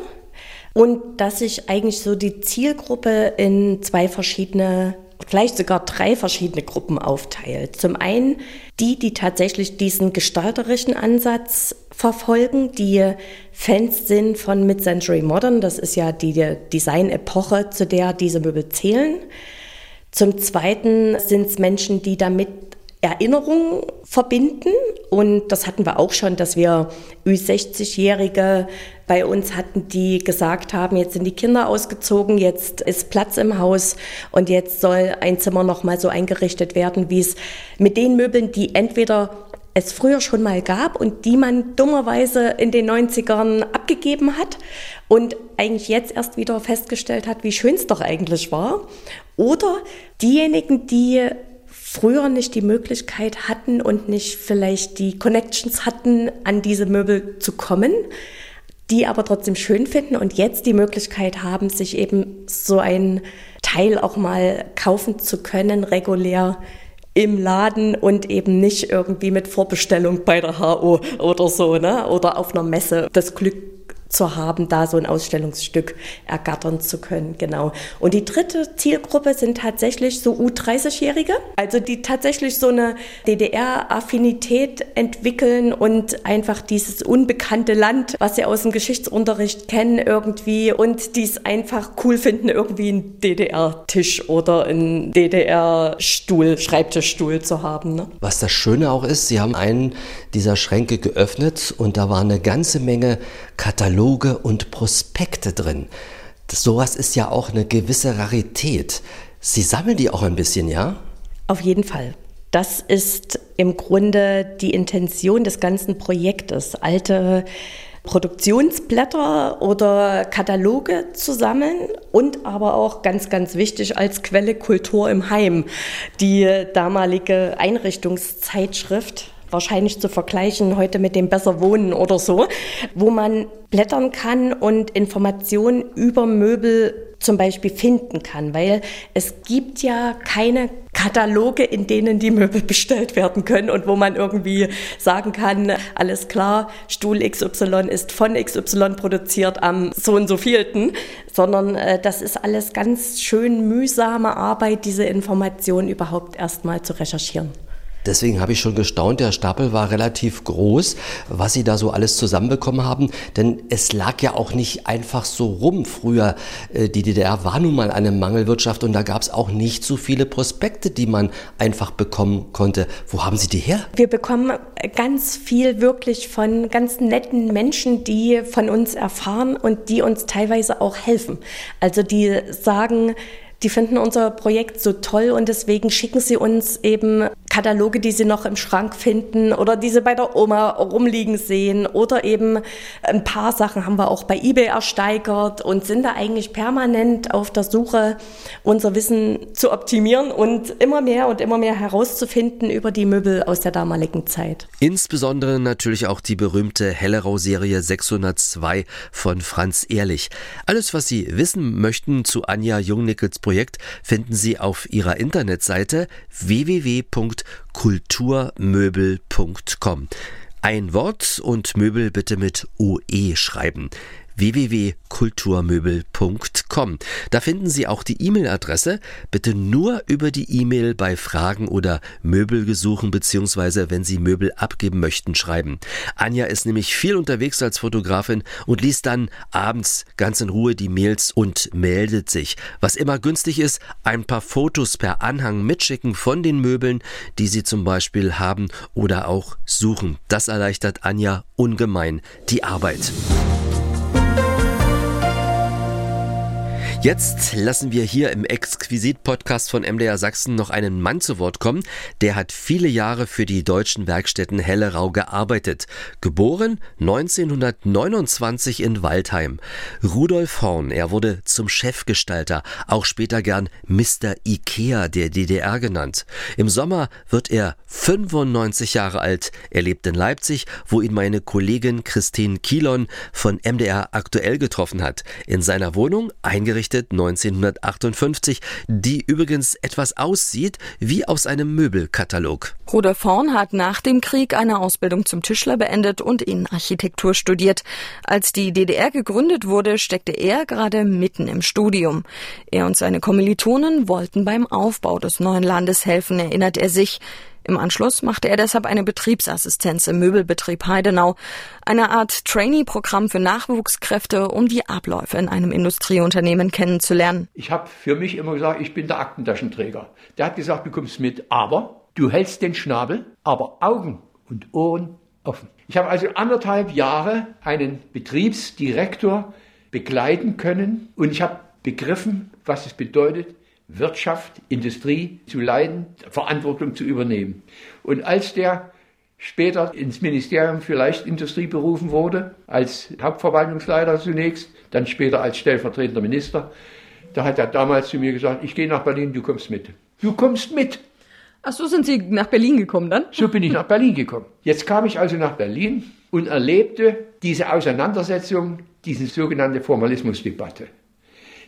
und dass sich eigentlich so die Zielgruppe in zwei verschiedene vielleicht sogar drei verschiedene Gruppen aufteilt. Zum einen die, die tatsächlich diesen gestalterischen Ansatz verfolgen, die Fans sind von Mid-Century Modern, das ist ja die Design-Epoche, zu der diese Möbel zählen. Zum Zweiten sind es Menschen, die damit Erinnerungen verbinden. Und das hatten wir auch schon, dass wir Ü60-Jährige bei uns hatten, die gesagt haben, jetzt sind die Kinder ausgezogen, jetzt ist Platz im Haus und jetzt soll ein Zimmer nochmal so eingerichtet werden, wie es mit den Möbeln, die entweder es früher schon mal gab und die man dummerweise in den 90ern abgegeben hat und eigentlich jetzt erst wieder festgestellt hat, wie schön es doch eigentlich war. Oder diejenigen, die früher nicht die Möglichkeit hatten und nicht vielleicht die Connections hatten, an diese Möbel zu kommen, die aber trotzdem schön finden und jetzt die Möglichkeit haben, sich eben so ein Teil auch mal kaufen zu können, regulär im Laden und eben nicht irgendwie mit Vorbestellung bei der HO oder so, ne? Oder auf einer Messe das Glück zu haben, da so ein Ausstellungsstück ergattern zu können. Genau. Und die dritte Zielgruppe sind tatsächlich so U30-Jährige, also die tatsächlich so eine DDR-Affinität entwickeln und einfach dieses unbekannte Land, was sie aus dem Geschichtsunterricht kennen irgendwie und dies einfach cool finden, irgendwie einen DDR-Tisch oder einen DDR-Stuhl, Schreibtischstuhl zu haben. Ne?
Was das Schöne auch ist, sie haben einen dieser Schränke geöffnet und da war eine ganze Menge Kataloge und Prospekte drin. Das, sowas ist ja auch eine gewisse Rarität. Sie sammeln die auch ein bisschen, ja?
Auf jeden Fall. Das ist im Grunde die Intention des ganzen Projektes, alte Produktionsblätter oder Kataloge zu sammeln und aber auch ganz, ganz wichtig als Quelle Kultur im Heim, die damalige Einrichtungszeitschrift wahrscheinlich zu vergleichen heute mit dem Besser Wohnen oder so, wo man blättern kann und Informationen über Möbel zum Beispiel finden kann, weil es gibt ja keine Kataloge, in denen die Möbel bestellt werden können und wo man irgendwie sagen kann, alles klar, Stuhl XY ist von XY produziert am so und so vielten, sondern äh, das ist alles ganz schön mühsame Arbeit, diese Informationen überhaupt erstmal zu recherchieren.
Deswegen habe ich schon gestaunt, der Stapel war relativ groß, was Sie da so alles zusammenbekommen haben. Denn es lag ja auch nicht einfach so rum früher. Äh, die DDR war nun mal eine Mangelwirtschaft und da gab es auch nicht so viele Prospekte, die man einfach bekommen konnte. Wo haben Sie die her?
Wir bekommen ganz viel wirklich von ganz netten Menschen, die von uns erfahren und die uns teilweise auch helfen. Also die sagen, die finden unser Projekt so toll und deswegen schicken sie uns eben Kataloge, die sie noch im Schrank finden oder die sie bei der Oma rumliegen sehen oder eben ein paar Sachen haben wir auch bei eBay ersteigert und sind da eigentlich permanent auf der Suche, unser Wissen zu optimieren und immer mehr und immer mehr herauszufinden über die Möbel aus der damaligen Zeit.
Insbesondere natürlich auch die berühmte Hellerau-Serie 602 von Franz Ehrlich. Alles, was Sie wissen möchten zu Anja Jungnickels Projekt, finden Sie auf ihrer Internetseite www www.kulturmöbel.com. Ein Wort und Möbel bitte mit OE schreiben www.kulturmöbel.com. Da finden Sie auch die E-Mail-Adresse. Bitte nur über die E-Mail bei Fragen oder Möbelgesuchen bzw. wenn Sie Möbel abgeben möchten, schreiben. Anja ist nämlich viel unterwegs als Fotografin und liest dann abends ganz in Ruhe die Mails und meldet sich. Was immer günstig ist, ein paar Fotos per Anhang mitschicken von den Möbeln, die Sie zum Beispiel haben oder auch suchen. Das erleichtert Anja ungemein die Arbeit. Jetzt lassen wir hier im Exquisit-Podcast von MDR Sachsen noch einen Mann zu Wort kommen. Der hat viele Jahre für die deutschen Werkstätten Hellerau gearbeitet. Geboren 1929 in Waldheim. Rudolf Horn, er wurde zum Chefgestalter, auch später gern Mr. Ikea der DDR genannt. Im Sommer wird er 95 Jahre alt. Er lebt in Leipzig, wo ihn meine Kollegin Christine Kielon von MDR aktuell getroffen hat. In seiner Wohnung eingerichtet errichtet 1958, die übrigens etwas aussieht wie aus einem Möbelkatalog.
Rudolf Horn hat nach dem Krieg eine Ausbildung zum Tischler beendet und Innenarchitektur studiert. Als die DDR gegründet wurde, steckte er gerade mitten im Studium. Er und seine Kommilitonen wollten beim Aufbau des neuen Landes helfen, erinnert er sich. Im Anschluss machte er deshalb eine Betriebsassistenz im Möbelbetrieb Heidenau, eine Art Trainee-Programm für Nachwuchskräfte, um die Abläufe in einem Industrieunternehmen kennenzulernen.
Ich habe für mich immer gesagt, ich bin der Aktentaschenträger. Der hat gesagt, du kommst mit, aber du hältst den Schnabel, aber Augen und Ohren offen. Ich habe also anderthalb Jahre einen Betriebsdirektor begleiten können und ich habe begriffen, was es bedeutet, Wirtschaft, Industrie zu leiten, Verantwortung zu übernehmen. Und als der später ins Ministerium für Leichtindustrie berufen wurde, als Hauptverwaltungsleiter zunächst, dann später als stellvertretender Minister, da hat er damals zu mir gesagt, ich gehe nach Berlin, du kommst mit. Du kommst mit.
Ach so sind Sie nach Berlin gekommen dann?
So bin ich nach Berlin gekommen. Jetzt kam ich also nach Berlin und erlebte diese Auseinandersetzung, diese sogenannte Formalismusdebatte.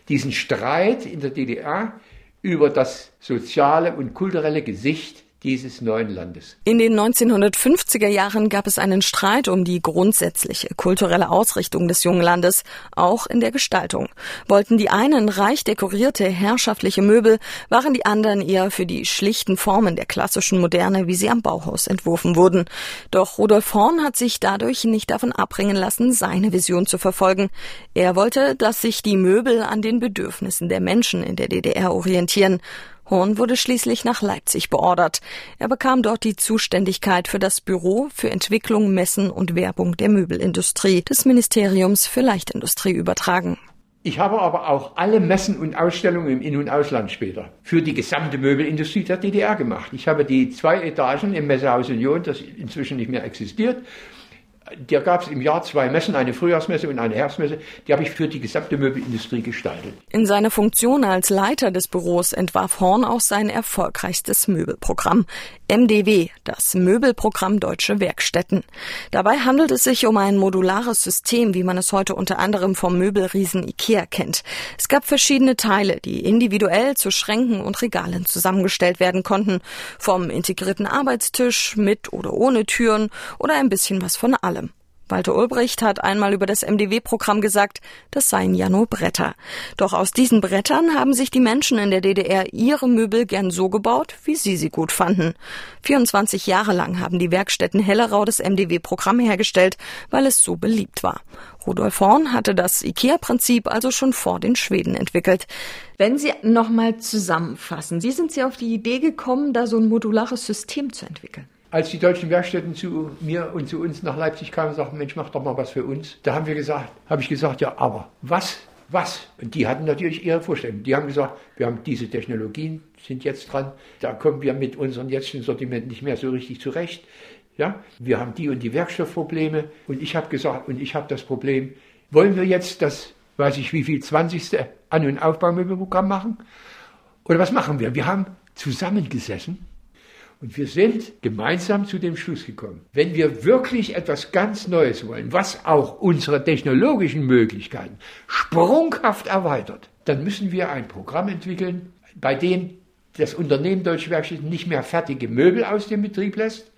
Diesen Streit in der DDR über das soziale und kulturelle Gesicht dieses neuen Landes.
In den 1950er Jahren gab es einen Streit um die grundsätzliche kulturelle Ausrichtung des jungen Landes, auch in der Gestaltung. Wollten die einen reich dekorierte herrschaftliche Möbel, waren die anderen eher für die schlichten Formen der klassischen Moderne, wie sie am Bauhaus entworfen wurden. Doch Rudolf Horn hat sich dadurch nicht davon abbringen lassen, seine Vision zu verfolgen. Er wollte, dass sich die Möbel an den Bedürfnissen der Menschen in der DDR orientieren. Horn wurde schließlich nach Leipzig beordert. Er bekam dort die Zuständigkeit für das Büro für Entwicklung, Messen und Werbung der Möbelindustrie des Ministeriums für Leichtindustrie übertragen.
Ich habe aber auch alle Messen und Ausstellungen im In- und Ausland später für die gesamte Möbelindustrie der DDR gemacht. Ich habe die zwei Etagen im Messehaus Union, das inzwischen nicht mehr existiert, da gab es im Jahr zwei Messen, eine Frühjahrsmesse und eine Herbstmesse. Die habe ich für die gesamte Möbelindustrie gestaltet.
In seiner Funktion als Leiter des Büros entwarf Horn auch sein erfolgreichstes Möbelprogramm. MDW, das Möbelprogramm Deutsche Werkstätten. Dabei handelt es sich um ein modulares System, wie man es heute unter anderem vom Möbelriesen Ikea kennt. Es gab verschiedene Teile, die individuell zu Schränken und Regalen zusammengestellt werden konnten. Vom integrierten Arbeitstisch mit oder ohne Türen oder ein bisschen was von allem. Walter Ulbricht hat einmal über das MDW-Programm gesagt, das seien ja nur Bretter. Doch aus diesen Brettern haben sich die Menschen in der DDR ihre Möbel gern so gebaut, wie sie sie gut fanden. 24 Jahre lang haben die Werkstätten Hellerau das MDW-Programm hergestellt, weil es so beliebt war. Rudolf Horn hatte das IKEA-Prinzip also schon vor den Schweden entwickelt.
Wenn Sie nochmal zusammenfassen, wie sind Sie auf die Idee gekommen, da so ein modulares System zu entwickeln?
Als die deutschen Werkstätten zu mir und zu uns nach Leipzig kamen und sagten, Mensch, mach doch mal was für uns. Da haben wir gesagt, habe ich gesagt, ja, aber was? Was? Und die hatten natürlich ihre Vorstellungen. Die haben gesagt, wir haben diese Technologien, sind jetzt dran, da kommen wir mit unserem jetzigen Sortiment nicht mehr so richtig zurecht. Ja, wir haben die und die Werkstoffprobleme und ich habe gesagt, und ich habe das Problem, wollen wir jetzt das, weiß ich wie viel, 20. An- und Aufbaumöbelprogramm machen? Oder was machen wir? Wir haben zusammengesessen und wir sind gemeinsam zu dem Schluss gekommen, wenn wir wirklich etwas ganz Neues wollen, was auch unsere technologischen Möglichkeiten sprunghaft erweitert, dann müssen wir ein Programm entwickeln, bei dem das Unternehmen Deutsche Werkstätten nicht mehr fertige Möbel aus dem Betrieb lässt,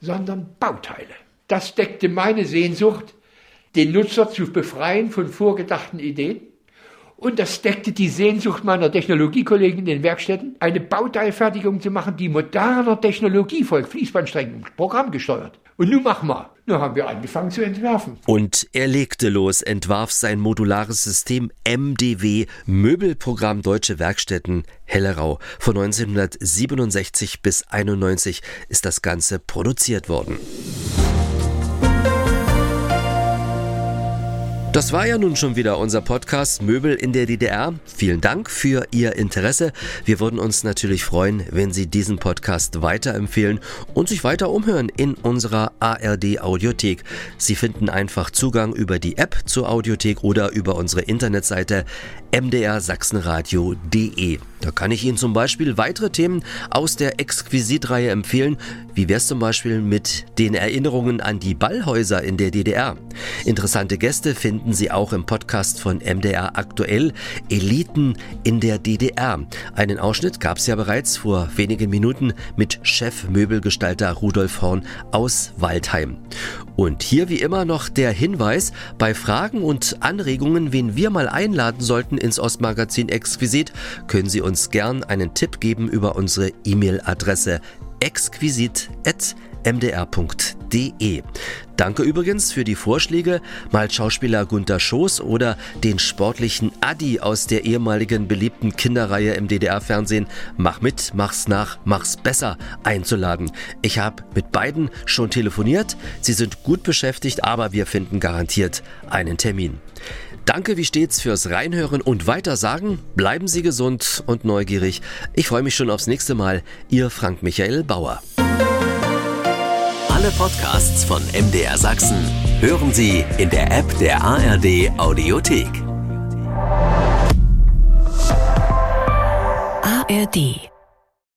sondern Bauteile. Das deckte meine Sehnsucht, den Nutzer zu befreien von vorgedachten Ideen und das deckte die Sehnsucht meiner Technologiekollegen in den Werkstätten, eine Bauteilfertigung zu machen, die moderner Technologie folgt, Fließbandstrecken, programmgesteuert. Und nun machen wir. Nun haben wir angefangen zu entwerfen.
Und er legte los, entwarf sein modulares System MDW, Möbelprogramm Deutsche Werkstätten Hellerau. Von 1967 bis 91 ist das Ganze produziert worden. Das war ja nun schon wieder unser Podcast Möbel in der DDR. Vielen Dank für Ihr Interesse. Wir würden uns natürlich freuen, wenn Sie diesen Podcast weiterempfehlen und sich weiter umhören in unserer ARD Audiothek. Sie finden einfach Zugang über die App zur Audiothek oder über unsere Internetseite mdrsachsenradio.de. Da kann ich Ihnen zum Beispiel weitere Themen aus der Exquisit-Reihe empfehlen. Wie wär's zum Beispiel mit den Erinnerungen an die Ballhäuser in der DDR? Interessante Gäste finden Sie auch im Podcast von MDR aktuell Eliten in der DDR. Einen Ausschnitt gab's ja bereits vor wenigen Minuten mit Chefmöbelgestalter Rudolf Horn aus Waldheim. Und hier wie immer noch der Hinweis, bei Fragen und Anregungen, wen wir mal einladen sollten ins Ostmagazin Exquisit, können Sie uns gern einen Tipp geben über unsere E-Mail-Adresse exquisit.mdr.de. Danke übrigens für die Vorschläge, mal Schauspieler Gunter Schoß oder den sportlichen Adi aus der ehemaligen beliebten Kinderreihe im DDR-Fernsehen Mach mit, mach's nach, mach's besser einzuladen. Ich habe mit beiden schon telefoniert, sie sind gut beschäftigt, aber wir finden garantiert einen Termin. Danke wie stets fürs Reinhören und Weitersagen. Bleiben Sie gesund und neugierig. Ich freue mich schon aufs nächste Mal. Ihr Frank Michael Bauer.
Alle Podcasts von MDR Sachsen hören Sie in der App der ARD Audiothek.
ARD